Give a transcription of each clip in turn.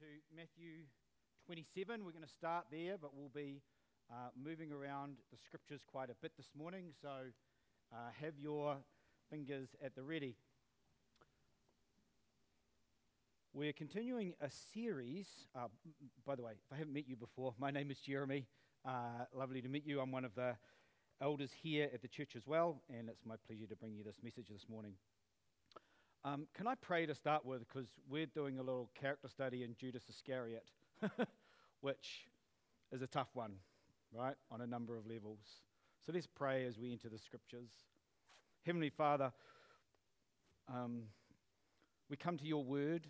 to Matthew 27. We're going to start there, but we'll be uh, moving around the scriptures quite a bit this morning, so uh, have your fingers at the ready. We're continuing a series. Uh, by the way, if I haven't met you before, my name is Jeremy. Uh, lovely to meet you. I'm one of the elders here at the church as well, and it's my pleasure to bring you this message this morning. Um, can I pray to start with? Because we're doing a little character study in Judas Iscariot, which is a tough one, right, on a number of levels. So let's pray as we enter the scriptures. Heavenly Father, um, we come to your word.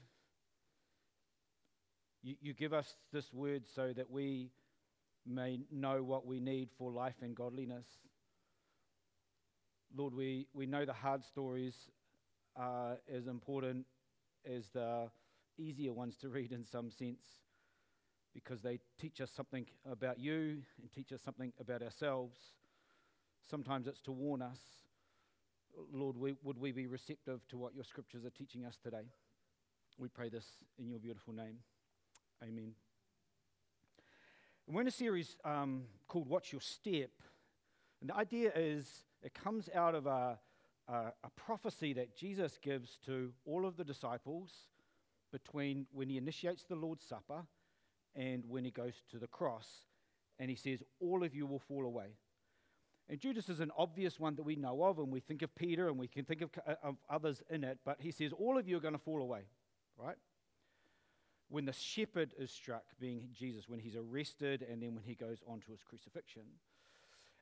You, you give us this word so that we may know what we need for life and godliness. Lord, we, we know the hard stories are as important as the easier ones to read in some sense because they teach us something about you and teach us something about ourselves. Sometimes it's to warn us. Lord, we, would we be receptive to what your scriptures are teaching us today? We pray this in your beautiful name. Amen. We're in a series um, called Watch Your Step. And the idea is it comes out of a, uh, a prophecy that Jesus gives to all of the disciples between when he initiates the Lord's Supper and when he goes to the cross. And he says, All of you will fall away. And Judas is an obvious one that we know of, and we think of Peter and we can think of, uh, of others in it, but he says, All of you are going to fall away, right? When the shepherd is struck, being Jesus, when he's arrested, and then when he goes on to his crucifixion.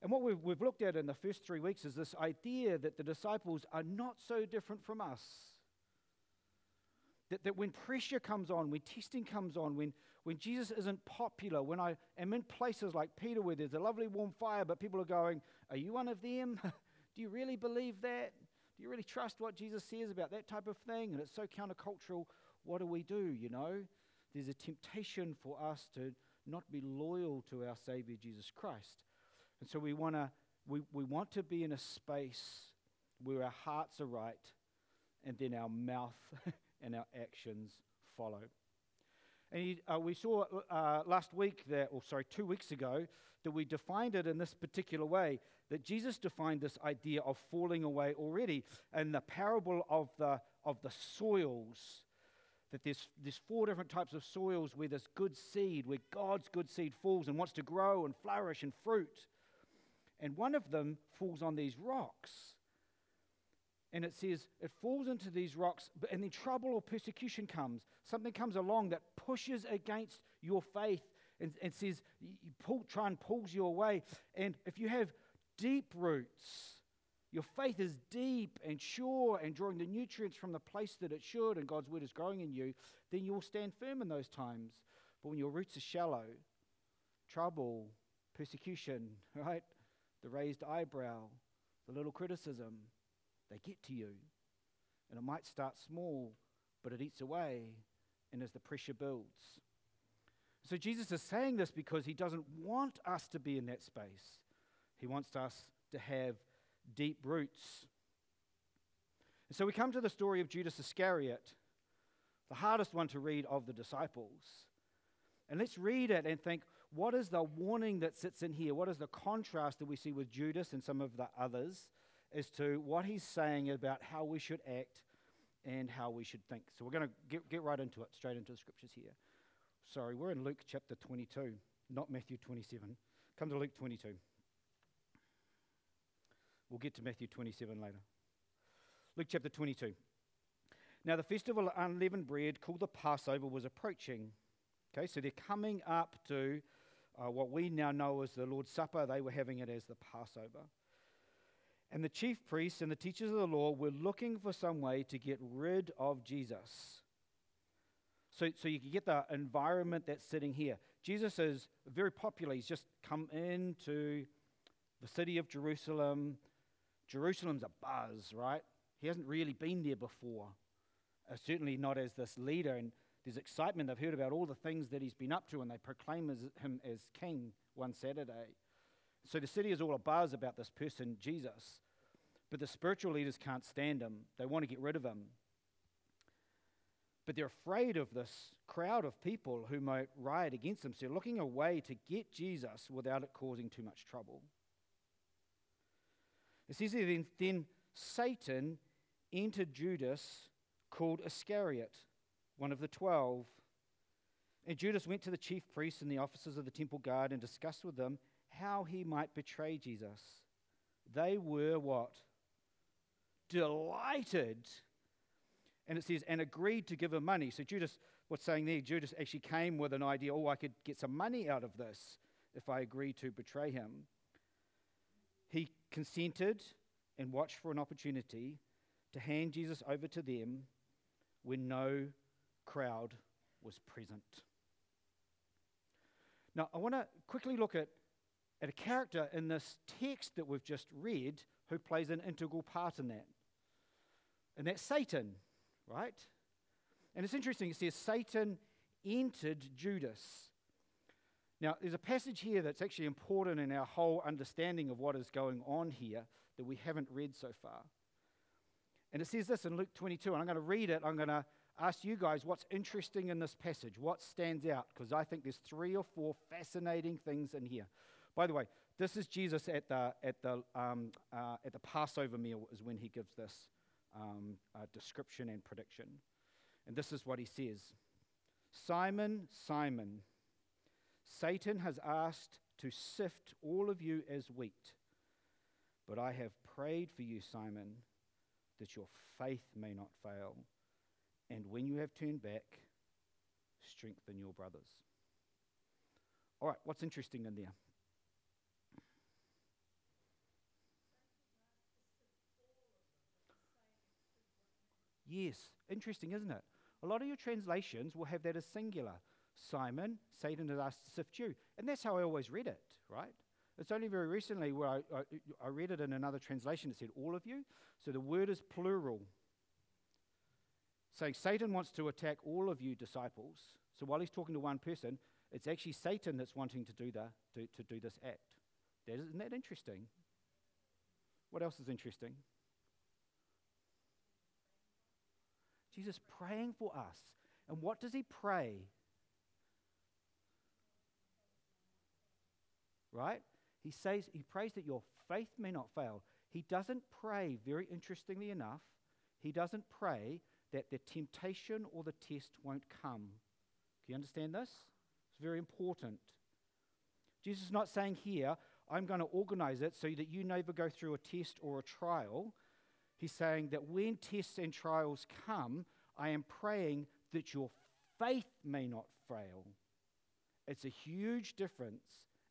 And what we've, we've looked at in the first three weeks is this idea that the disciples are not so different from us. That, that when pressure comes on, when testing comes on, when, when Jesus isn't popular, when I am in places like Peter where there's a lovely warm fire, but people are going, Are you one of them? Do you really believe that? Do you really trust what Jesus says about that type of thing? And it's so countercultural. What do we do, you know? There's a temptation for us to not be loyal to our Savior Jesus Christ. And so we, wanna, we, we want to be in a space where our hearts are right and then our mouth and our actions follow. And he, uh, we saw uh, last week that, or sorry, two weeks ago, that we defined it in this particular way. That Jesus defined this idea of falling away already. And the parable of the, of the soils, that there's, there's four different types of soils where there's good seed, where God's good seed falls and wants to grow and flourish and fruit and one of them falls on these rocks. And it says it falls into these rocks, and then trouble or persecution comes. Something comes along that pushes against your faith and, and says, you pull, try and pulls you away. And if you have deep roots, your faith is deep and sure and drawing the nutrients from the place that it should, and God's word is growing in you, then you will stand firm in those times. But when your roots are shallow, trouble, persecution, right? The raised eyebrow, the little criticism, they get to you. And it might start small, but it eats away, and as the pressure builds. So Jesus is saying this because he doesn't want us to be in that space. He wants us to have deep roots. And so we come to the story of Judas Iscariot, the hardest one to read of the disciples. And let's read it and think what is the warning that sits in here? What is the contrast that we see with Judas and some of the others as to what he's saying about how we should act and how we should think? So we're going to get, get right into it, straight into the scriptures here. Sorry, we're in Luke chapter 22, not Matthew 27. Come to Luke 22. We'll get to Matthew 27 later. Luke chapter 22. Now, the festival of unleavened bread called the Passover was approaching. Okay, so they're coming up to uh, what we now know as the Lord's Supper. They were having it as the Passover. And the chief priests and the teachers of the law were looking for some way to get rid of Jesus. So, so you can get the environment that's sitting here. Jesus is very popular. He's just come into the city of Jerusalem. Jerusalem's a buzz, right? He hasn't really been there before, uh, certainly not as this leader. And there's excitement. They've heard about all the things that he's been up to, and they proclaim as, him as king one Saturday. So the city is all abuzz about this person, Jesus. But the spiritual leaders can't stand him, they want to get rid of him. But they're afraid of this crowd of people who might riot against them. So they're looking a way to get Jesus without it causing too much trouble. It says then, then Satan entered Judas called Iscariot, one of the twelve. And Judas went to the chief priests and the officers of the temple guard and discussed with them how he might betray Jesus. They were what? Delighted. And it says, and agreed to give him money. So Judas, what's saying there, Judas actually came with an idea, oh, I could get some money out of this if I agreed to betray him. He consented and watched for an opportunity to hand Jesus over to them when no crowd was present. Now, I want to quickly look at, at a character in this text that we've just read who plays an integral part in that. And that's Satan, right? And it's interesting, it says Satan entered Judas. Now, there's a passage here that's actually important in our whole understanding of what is going on here that we haven't read so far. And it says this in Luke 22, and I'm going to read it. I'm going to ask you guys what's interesting in this passage, what stands out, because I think there's three or four fascinating things in here. By the way, this is Jesus at the, at the, um, uh, at the Passover meal, is when he gives this um, uh, description and prediction. And this is what he says Simon, Simon, Satan has asked to sift all of you as wheat, but I have prayed for you, Simon, that your faith may not fail. And when you have turned back, strengthen your brothers. All right, what's interesting in there? Yes, interesting, isn't it? A lot of your translations will have that as singular. Simon, Satan has asked to sift you. And that's how I always read it, right? It's only very recently where I, I, I read it in another translation. It said all of you. So the word is plural saying Satan wants to attack all of you disciples. So while he's talking to one person, it's actually Satan that's wanting to do, the, to, to do this act. That, isn't that interesting? What else is interesting? Jesus praying for us. And what does he pray? Right? He says he prays that your faith may not fail. He doesn't pray, very interestingly enough, he doesn't pray that the temptation or the test won't come. Do you understand this? It's very important. Jesus is not saying here, I'm going to organize it so that you never go through a test or a trial. He's saying that when tests and trials come, I am praying that your faith may not fail. It's a huge difference.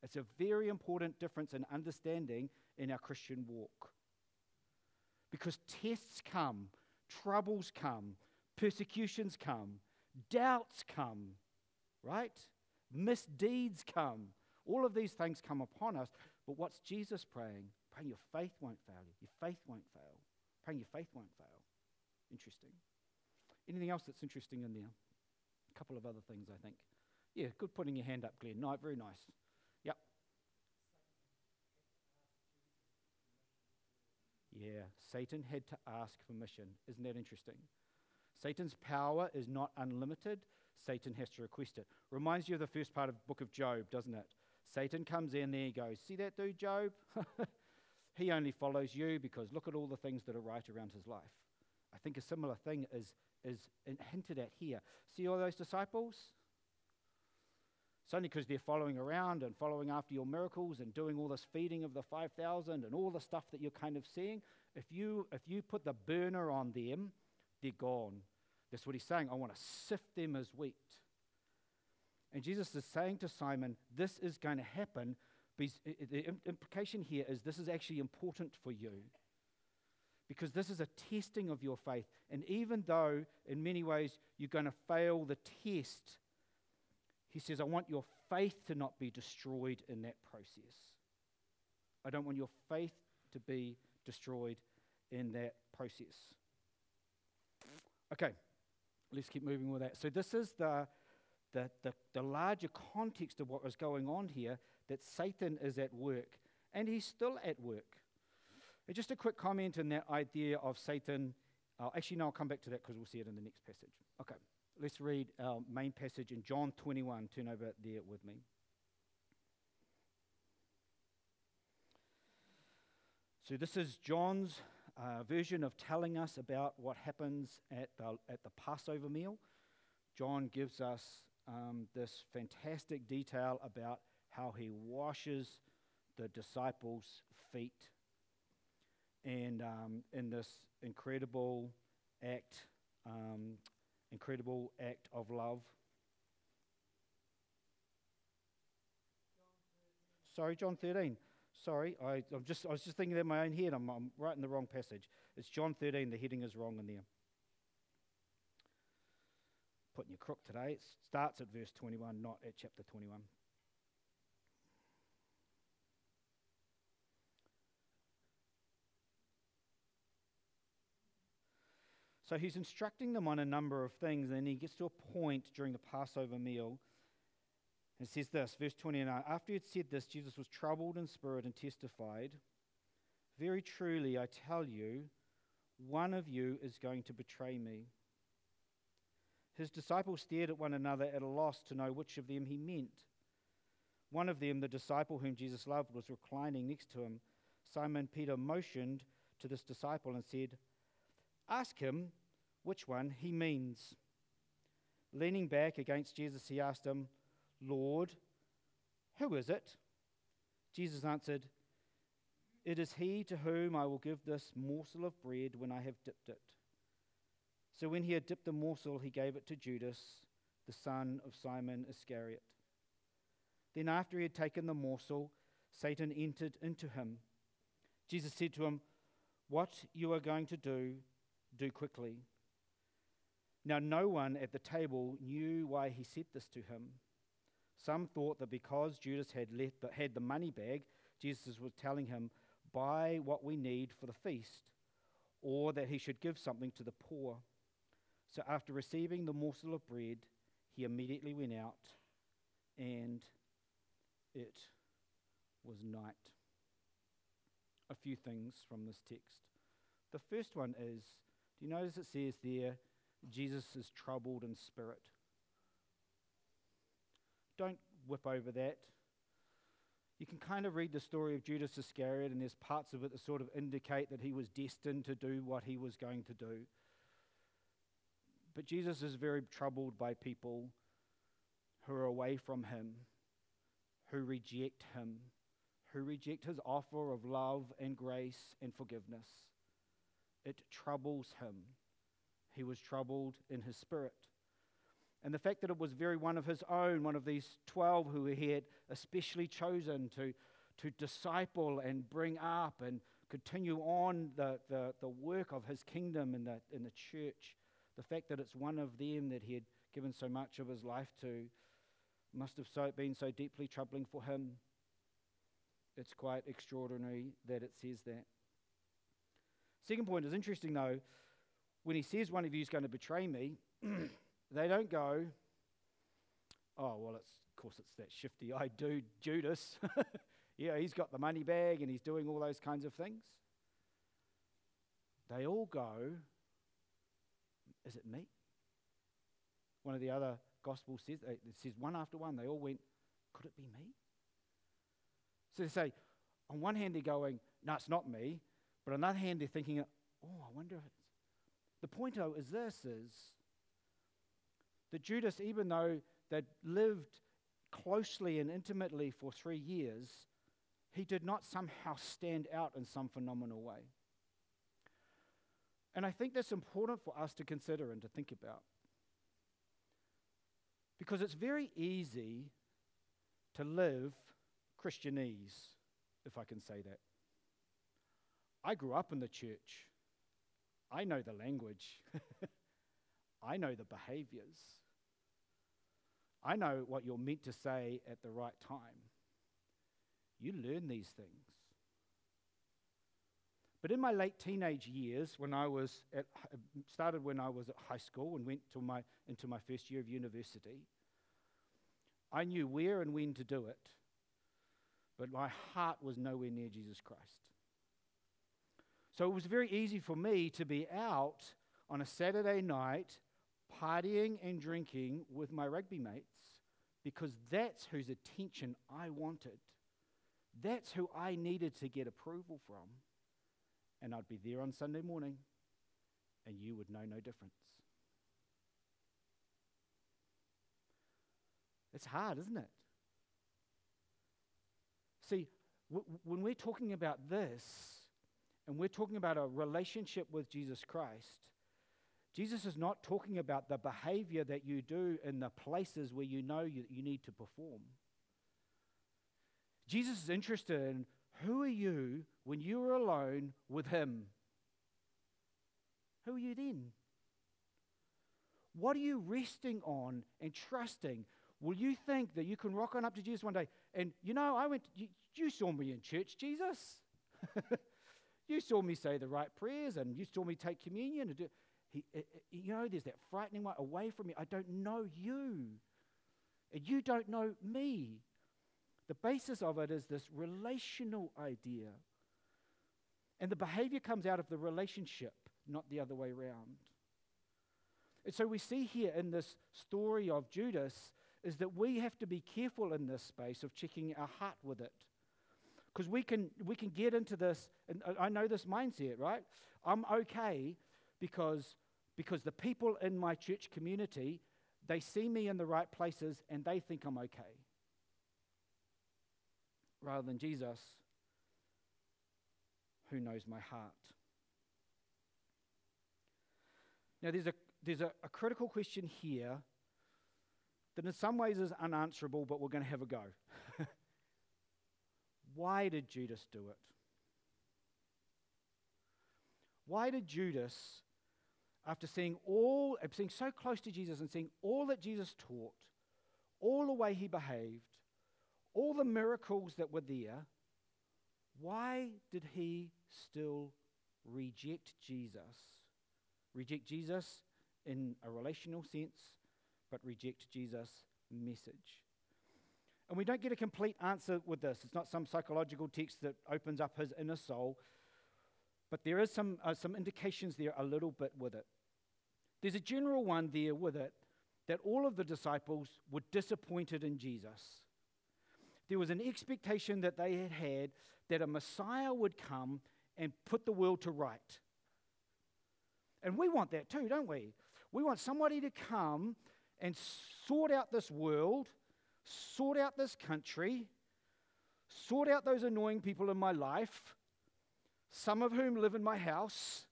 It's a very important difference in understanding in our Christian walk. Because tests come, troubles come, persecutions come, doubts come, right? Misdeeds come. All of these things come upon us. But what's Jesus praying? Praying your faith won't fail you. Your faith won't fail. Praying your faith won't fail. Interesting. Anything else that's interesting in there? A couple of other things, I think. Yeah, good putting your hand up, Glenn. No, very nice. Yeah, Satan had to ask permission. Isn't that interesting? Satan's power is not unlimited. Satan has to request it. Reminds you of the first part of book of Job, doesn't it? Satan comes in there, he goes, See that dude, Job? he only follows you because look at all the things that are right around his life. I think a similar thing is, is hinted at here. See all those disciples? It's only because they're following around and following after your miracles and doing all this feeding of the 5,000 and all the stuff that you're kind of seeing. If you, if you put the burner on them, they're gone. That's what he's saying. I want to sift them as wheat. And Jesus is saying to Simon, this is going to happen. The implication here is this is actually important for you. Because this is a testing of your faith. And even though, in many ways, you're going to fail the test, he says, I want your faith to not be destroyed in that process. I don't want your faith to be destroyed in that process. Okay, let's keep moving with that. So, this is the, the, the, the larger context of what is going on here that Satan is at work, and he's still at work. And just a quick comment on that idea of Satan. Uh, actually, no, I'll come back to that because we'll see it in the next passage. Okay. Let's read our main passage in John 21. Turn over there with me. So, this is John's uh, version of telling us about what happens at the, at the Passover meal. John gives us um, this fantastic detail about how he washes the disciples' feet. And um, in this incredible act, um, incredible act of love. Sorry, John 13. Sorry, I, am just, I was just thinking in my own head. I'm, I'm writing the wrong passage. It's John 13. The heading is wrong in there. Putting your crook today. It starts at verse 21, not at chapter 21. So he's instructing them on a number of things, and he gets to a point during the Passover meal it says this, verse 29 After he had said this, Jesus was troubled in spirit and testified, Very truly, I tell you, one of you is going to betray me. His disciples stared at one another at a loss to know which of them he meant. One of them, the disciple whom Jesus loved, was reclining next to him. Simon Peter motioned to this disciple and said, Ask him which one he means. Leaning back against Jesus, he asked him, Lord, who is it? Jesus answered, It is he to whom I will give this morsel of bread when I have dipped it. So when he had dipped the morsel, he gave it to Judas, the son of Simon Iscariot. Then, after he had taken the morsel, Satan entered into him. Jesus said to him, What you are going to do, do quickly. Now, no one at the table knew why he said this to him. Some thought that because Judas had, left the, had the money bag, Jesus was telling him, Buy what we need for the feast, or that he should give something to the poor. So after receiving the morsel of bread, he immediately went out, and it was night. A few things from this text. The first one is do you notice it says there, Jesus is troubled in spirit? don't whip over that. You can kind of read the story of Judas Iscariot, and there's parts of it that sort of indicate that he was destined to do what he was going to do. But Jesus is very troubled by people who are away from him, who reject him, who reject his offer of love and grace and forgiveness. It troubles him. He was troubled in his spirit. And the fact that it was very one of his own, one of these 12 who he had especially chosen to, to disciple and bring up and continue on the, the, the work of his kingdom in the, in the church, the fact that it's one of them that he had given so much of his life to must have so, been so deeply troubling for him. It's quite extraordinary that it says that. Second point is interesting, though. When he says one of you is going to betray me, They don't go, oh, well, it's, of course, it's that shifty eyed dude, Judas. yeah, he's got the money bag and he's doing all those kinds of things. They all go, is it me? One of the other gospels says, uh, it says one after one, they all went, could it be me? So they say, on one hand, they're going, no, it's not me. But on other hand, they're thinking, oh, I wonder if it's. The point, though, is this is that Judas, even though they'd lived closely and intimately for three years, he did not somehow stand out in some phenomenal way. And I think that's important for us to consider and to think about. Because it's very easy to live Christianese, if I can say that. I grew up in the church. I know the language. I know the behaviors. I know what you're meant to say at the right time. You learn these things. But in my late teenage years, when I was at, uh, started when I was at high school and went to my, into my first year of university, I knew where and when to do it, but my heart was nowhere near Jesus Christ. So it was very easy for me to be out on a Saturday night partying and drinking with my rugby mates because that's whose attention I wanted. That's who I needed to get approval from. And I'd be there on Sunday morning, and you would know no difference. It's hard, isn't it? See, w- when we're talking about this, and we're talking about a relationship with Jesus Christ, Jesus is not talking about the behavior that you do in the places where you know you, you need to perform. Jesus is interested in who are you when you are alone with Him? Who are you then? What are you resting on and trusting? Will you think that you can rock on up to Jesus one day and, you know, I went, you, you saw me in church, Jesus. you saw me say the right prayers and you saw me take communion. And do, he, uh, you know, there's that frightening one away from me. I don't know you. And you don't know me. The basis of it is this relational idea. And the behavior comes out of the relationship, not the other way around. And so we see here in this story of Judas is that we have to be careful in this space of checking our heart with it. Because we can, we can get into this, and I know this mindset, right? I'm okay because, because the people in my church community, they see me in the right places and they think I'm okay. Rather than Jesus, who knows my heart. Now, there's a, there's a, a critical question here that in some ways is unanswerable, but we're going to have a go. Why did Judas do it? Why did Judas, after seeing all, being so close to Jesus and seeing all that Jesus taught, all the way he behaved, all the miracles that were there, why did he still reject Jesus? Reject Jesus in a relational sense, but reject Jesus' message. And we don't get a complete answer with this. It's not some psychological text that opens up his inner soul, but there is some, uh, some indications there a little bit with it. There's a general one there with it that all of the disciples were disappointed in Jesus. There was an expectation that they had had that a Messiah would come and put the world to right. And we want that too, don't we? We want somebody to come and sort out this world, sort out this country, sort out those annoying people in my life, some of whom live in my house,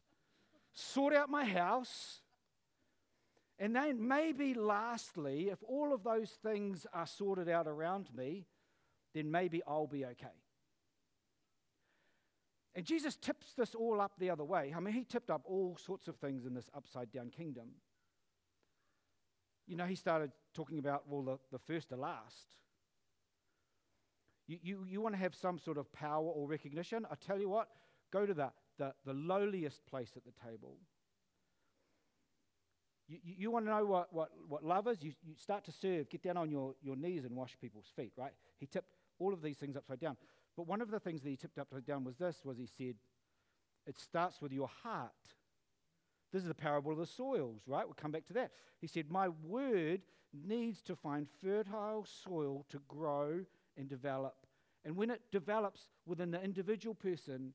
sort out my house. And then maybe lastly, if all of those things are sorted out around me, then maybe I'll be okay. And Jesus tips this all up the other way. I mean, he tipped up all sorts of things in this upside down kingdom you know, he started talking about, well, the, the first to last. You, you, you want to have some sort of power or recognition? I tell you what, go to the, the, the lowliest place at the table. You, you, you want to know what, what, what love is? You, you start to serve, get down on your, your knees and wash people's feet, right? He tipped all of these things upside down. But one of the things that he tipped upside down was this, was he said, it starts with your heart. This is the parable of the soils, right? We'll come back to that. He said, My word needs to find fertile soil to grow and develop. And when it develops within the individual person,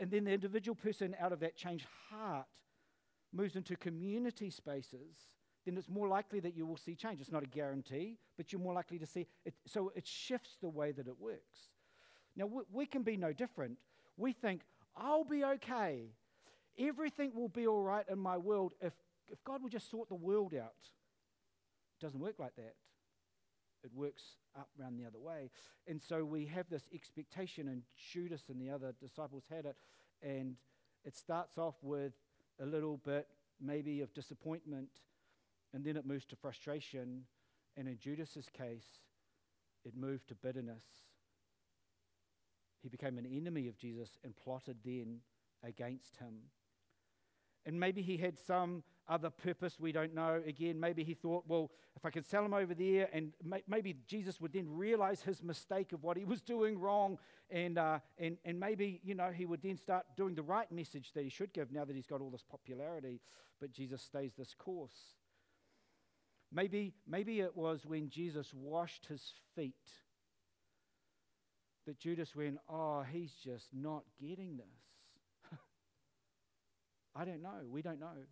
and then the individual person out of that changed heart moves into community spaces, then it's more likely that you will see change. It's not a guarantee, but you're more likely to see it. So it shifts the way that it works. Now, we, we can be no different. We think, I'll be okay Everything will be all right in my world if, if God will just sort the world out. It doesn't work like that. It works up round the other way. And so we have this expectation, and Judas and the other disciples had it. And it starts off with a little bit, maybe, of disappointment, and then it moves to frustration. And in Judas's case, it moved to bitterness. He became an enemy of Jesus and plotted then against him. And maybe he had some other purpose we don't know. Again, maybe he thought, well, if I can sell him over there, and may- maybe Jesus would then realize his mistake of what he was doing wrong, and, uh, and, and maybe, you know, he would then start doing the right message that he should give now that he's got all this popularity. But Jesus stays this course. Maybe, maybe it was when Jesus washed his feet that Judas went, Oh, he's just not getting this. I don't know. We don't know.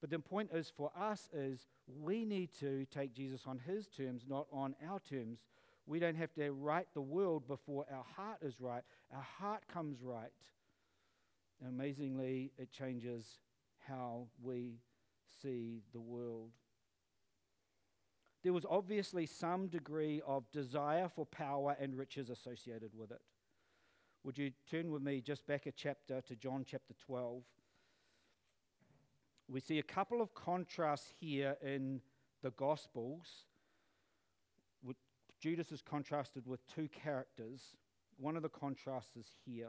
But the point is for us is we need to take Jesus on his terms, not on our terms. We don't have to right the world before our heart is right. Our heart comes right. And amazingly, it changes how we see the world. There was obviously some degree of desire for power and riches associated with it. Would you turn with me just back a chapter to John chapter 12? We see a couple of contrasts here in the Gospels. Judas is contrasted with two characters. One of the contrasts is here.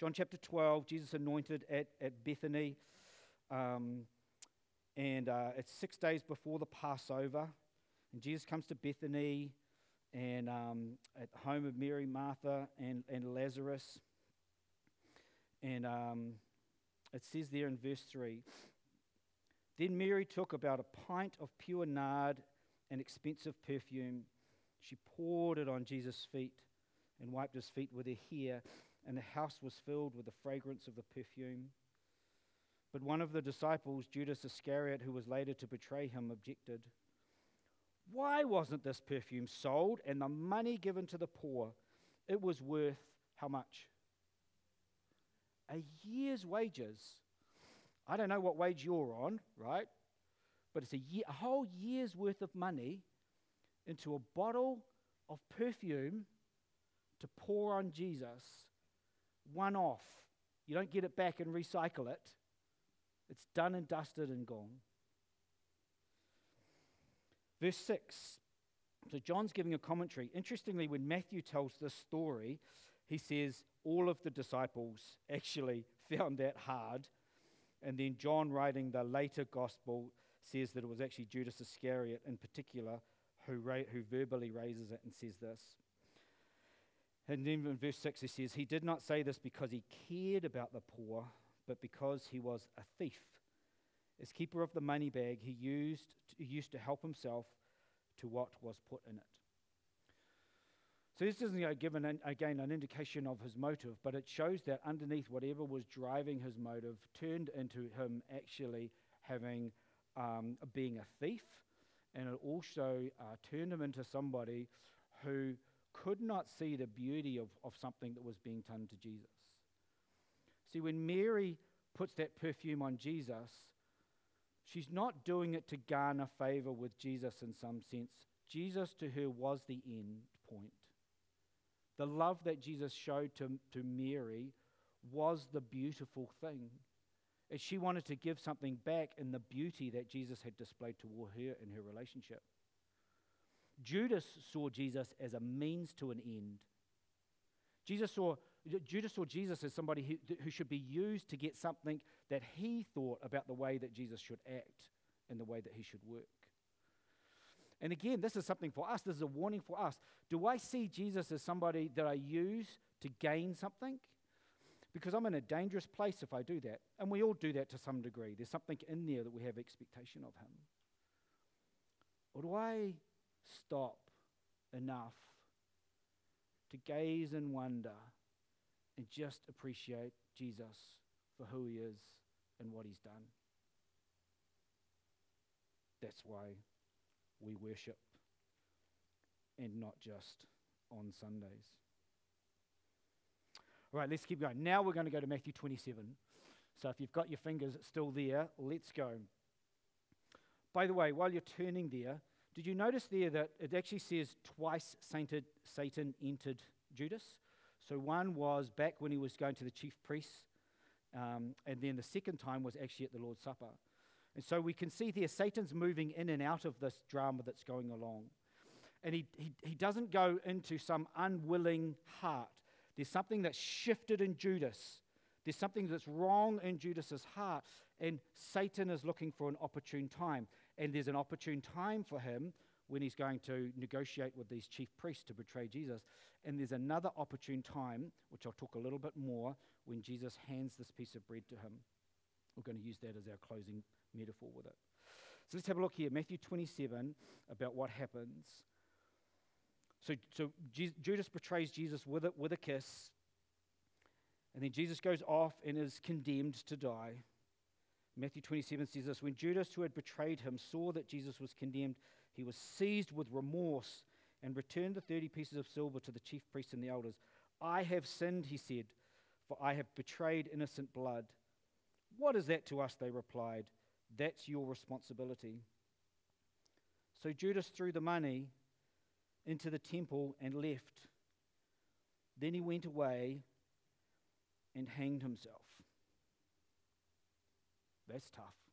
John chapter 12, Jesus anointed at, at Bethany. Um, and uh, it's six days before the Passover. And Jesus comes to Bethany and um, at the home of Mary, Martha, and, and Lazarus. And um, it says there in verse 3 Then Mary took about a pint of pure nard, an expensive perfume. She poured it on Jesus' feet and wiped his feet with her hair, and the house was filled with the fragrance of the perfume. But one of the disciples, Judas Iscariot, who was later to betray him, objected. Why wasn't this perfume sold and the money given to the poor? It was worth how much? a year's wages. I don't know what wage you're on, right? But it's a, year, a whole year's worth of money into a bottle of perfume to pour on Jesus, one off. You don't get it back and recycle it. It's done and dusted and gone. Verse 6. So John's giving a commentary. Interestingly, when Matthew tells this story, he says all of the disciples actually found that hard. And then John, writing the later gospel, says that it was actually Judas Iscariot in particular who, ra- who verbally raises it and says this. And then in verse 6, he says, He did not say this because he cared about the poor, but because he was a thief. As keeper of the money bag, he used, he used to help himself to what was put in it. So this doesn't you know, give, an, again, an indication of his motive, but it shows that underneath whatever was driving his motive turned into him actually having, um, being a thief, and it also uh, turned him into somebody who could not see the beauty of, of something that was being done to Jesus. See, when Mary puts that perfume on Jesus, she's not doing it to garner favor with Jesus in some sense. Jesus to her was the end point. The love that Jesus showed to, to Mary was the beautiful thing. And she wanted to give something back in the beauty that Jesus had displayed toward her in her relationship. Judas saw Jesus as a means to an end. Jesus saw, Judas saw Jesus as somebody who, who should be used to get something that he thought about the way that Jesus should act and the way that he should work. And again, this is something for us. This is a warning for us. Do I see Jesus as somebody that I use to gain something? Because I'm in a dangerous place if I do that. And we all do that to some degree. There's something in there that we have expectation of Him. Or do I stop enough to gaze and wonder and just appreciate Jesus for who He is and what He's done? That's why we worship and not just on Sundays. All right, let's keep going. Now we're going to go to Matthew 27. So if you've got your fingers still there, let's go. By the way, while you're turning there, did you notice there that it actually says twice sainted Satan entered Judas? So one was back when he was going to the chief priests, um, and then the second time was actually at the Lord's Supper. And so we can see there Satan's moving in and out of this drama that's going along. And he, he, he doesn't go into some unwilling heart. There's something that's shifted in Judas. There's something that's wrong in Judas's heart. And Satan is looking for an opportune time. And there's an opportune time for him when he's going to negotiate with these chief priests to betray Jesus. And there's another opportune time, which I'll talk a little bit more, when Jesus hands this piece of bread to him. We're going to use that as our closing metaphor with it. So let's have a look here. Matthew 27 about what happens. So, so Judas betrays Jesus with a, with a kiss. And then Jesus goes off and is condemned to die. Matthew 27 says this When Judas, who had betrayed him, saw that Jesus was condemned, he was seized with remorse and returned the 30 pieces of silver to the chief priests and the elders. I have sinned, he said, for I have betrayed innocent blood. What is that to us? They replied. That's your responsibility. So Judas threw the money into the temple and left. Then he went away and hanged himself. That's tough.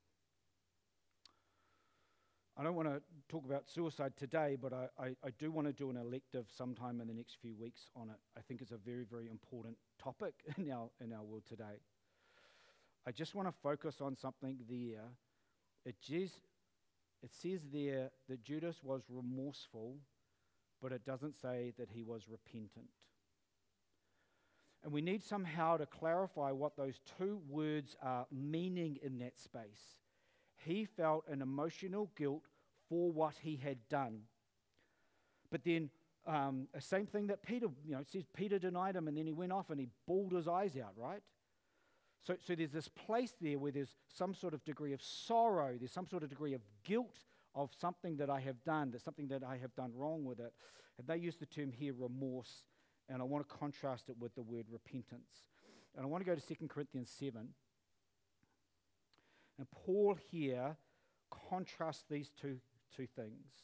I don't want to talk about suicide today, but I, I, I, do want to do an elective sometime in the next few weeks on it. I think it's a very, very important topic in our, in our world today. I just want to focus on something there. It, it says there that Judas was remorseful, but it doesn't say that he was repentant. And we need somehow to clarify what those two words are meaning in that space. He felt an emotional guilt for what he had done. But then, um, same thing that Peter, you know, says Peter denied him and then he went off and he bawled his eyes out, right? So, so there's this place there where there's some sort of degree of sorrow, there's some sort of degree of guilt of something that I have done, there's something that I have done wrong with it. And they use the term here remorse and I want to contrast it with the word repentance. And I want to go to 2 Corinthians 7. And Paul here contrasts these two, two things.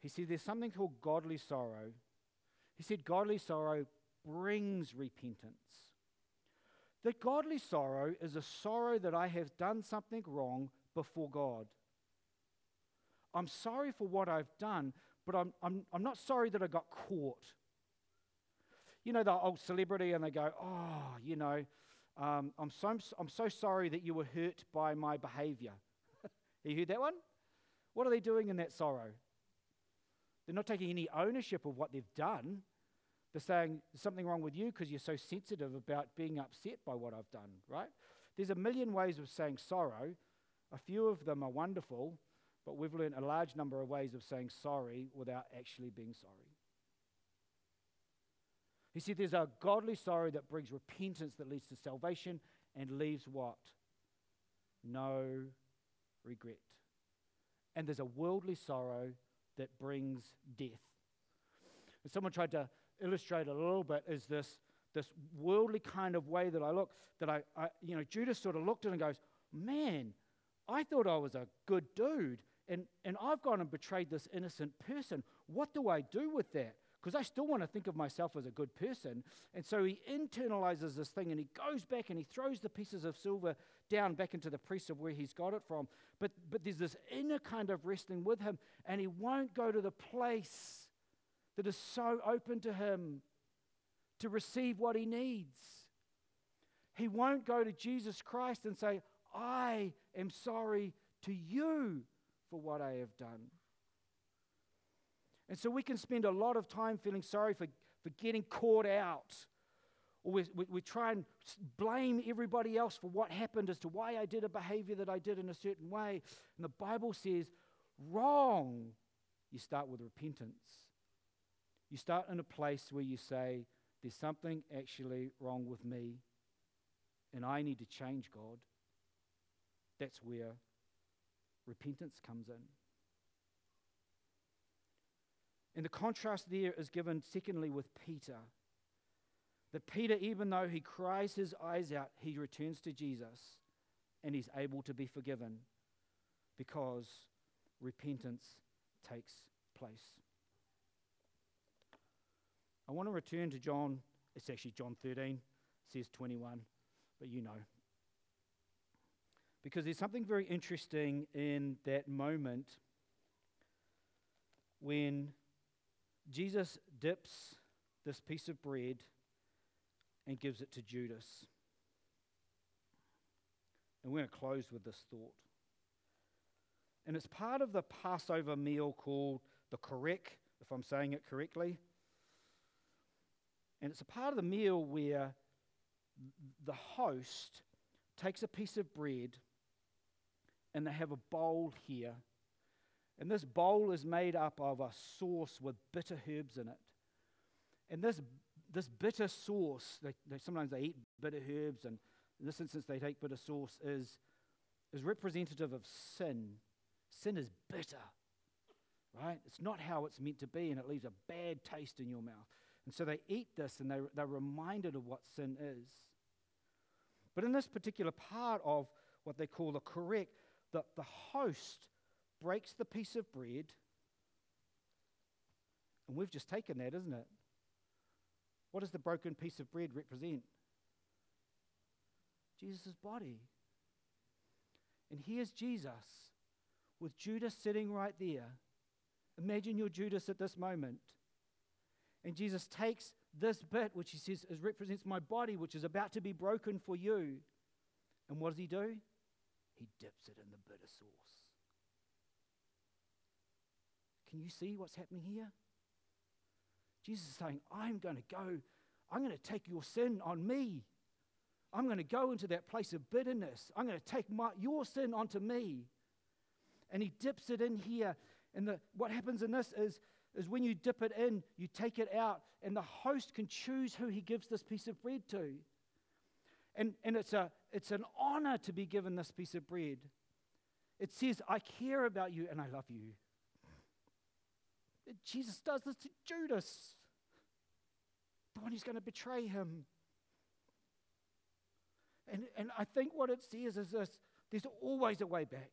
He said there's something called godly sorrow. He said godly sorrow brings repentance. The godly sorrow is a sorrow that I have done something wrong before God. I'm sorry for what I've done, but I'm, I'm, I'm not sorry that I got caught you know, the old celebrity, and they go, oh, you know, um, I'm, so, I'm so sorry that you were hurt by my behavior. you heard that one? What are they doing in that sorrow? They're not taking any ownership of what they've done. They're saying something wrong with you because you're so sensitive about being upset by what I've done, right? There's a million ways of saying sorrow. A few of them are wonderful, but we've learned a large number of ways of saying sorry without actually being sorry. He said there's a godly sorrow that brings repentance that leads to salvation and leaves what? No regret. And there's a worldly sorrow that brings death. And someone tried to illustrate a little bit is this, this worldly kind of way that I look, that I, I, you know, Judas sort of looked at and goes, man, I thought I was a good dude, and, and I've gone and betrayed this innocent person. What do I do with that? Because I still want to think of myself as a good person. And so he internalizes this thing and he goes back and he throws the pieces of silver down back into the priest of where he's got it from. But, but there's this inner kind of wrestling with him, and he won't go to the place that is so open to him to receive what he needs. He won't go to Jesus Christ and say, I am sorry to you for what I have done. And so we can spend a lot of time feeling sorry for, for getting caught out. Or we, we, we try and blame everybody else for what happened as to why I did a behavior that I did in a certain way. And the Bible says, wrong. You start with repentance. You start in a place where you say, There's something actually wrong with me, and I need to change, God. That's where repentance comes in. And the contrast there is given, secondly, with Peter. That Peter, even though he cries his eyes out, he returns to Jesus and he's able to be forgiven because repentance takes place. I want to return to John, it's actually John 13, says 21, but you know. Because there's something very interesting in that moment when Jesus dips this piece of bread and gives it to Judas. And we're going to close with this thought. And it's part of the Passover meal called the korech, if I'm saying it correctly. And it's a part of the meal where the host takes a piece of bread and they have a bowl here. And this bowl is made up of a sauce with bitter herbs in it. And this, this bitter sauce, they, they, sometimes they eat bitter herbs, and in this instance they take bitter sauce, is, is representative of sin. Sin is bitter, right? It's not how it's meant to be, and it leaves a bad taste in your mouth. And so they eat this, and they, they're reminded of what sin is. But in this particular part of what they call the correct, the, the host breaks the piece of bread, and we've just taken that, isn't it? What does the broken piece of bread represent? Jesus' body. And here's Jesus with Judas sitting right there. Imagine you're Judas at this moment. And Jesus takes this bit, which he says is, represents my body, which is about to be broken for you. And what does he do? He dips it in the bitter sauce. Can you see what's happening here? Jesus is saying, I'm going to go, I'm going to take your sin on me. I'm going to go into that place of bitterness. I'm going to take my, your sin onto me. And he dips it in here. And the, what happens in this is, is when you dip it in, you take it out, and the host can choose who he gives this piece of bread to. And, and it's, a, it's an honor to be given this piece of bread. It says, I care about you and I love you. Jesus does this to Judas, the one who's going to betray him. And, and I think what it says is this there's always a way back.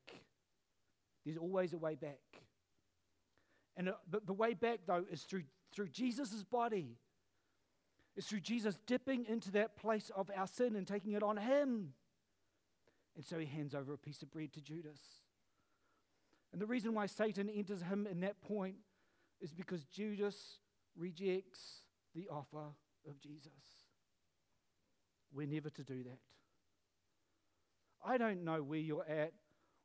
There's always a way back. And uh, the, the way back, though, is through, through Jesus' body. It's through Jesus dipping into that place of our sin and taking it on him. And so he hands over a piece of bread to Judas. And the reason why Satan enters him in that point is because Judas rejects the offer of Jesus. We're never to do that. I don't know where you're at,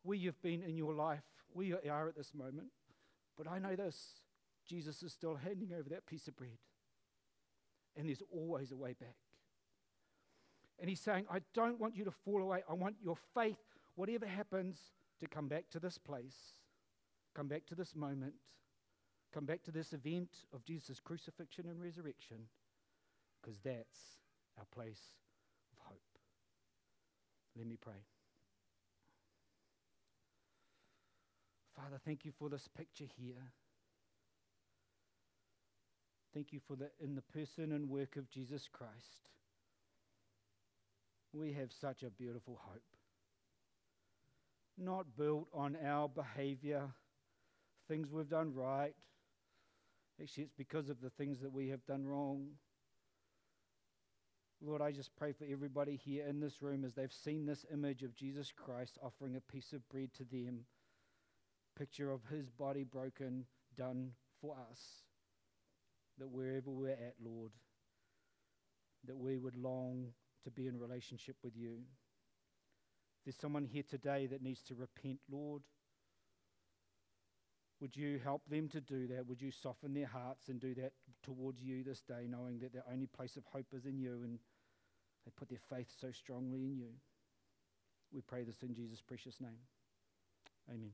where you've been in your life, where you are at this moment, but I know this Jesus is still handing over that piece of bread. And there's always a way back. And he's saying, I don't want you to fall away. I want your faith, whatever happens, to come back to this place, come back to this moment come back to this event of Jesus' crucifixion and resurrection because that's our place of hope. Let me pray. Father, thank you for this picture here. Thank you for the in the person and work of Jesus Christ. We have such a beautiful hope. Not built on our behavior, things we've done right, Actually, it's because of the things that we have done wrong. Lord, I just pray for everybody here in this room as they've seen this image of Jesus Christ offering a piece of bread to them, picture of his body broken, done for us, that wherever we're at, Lord, that we would long to be in relationship with you. If there's someone here today that needs to repent, Lord, would you help them to do that? Would you soften their hearts and do that towards you this day, knowing that their only place of hope is in you and they put their faith so strongly in you? We pray this in Jesus' precious name. Amen.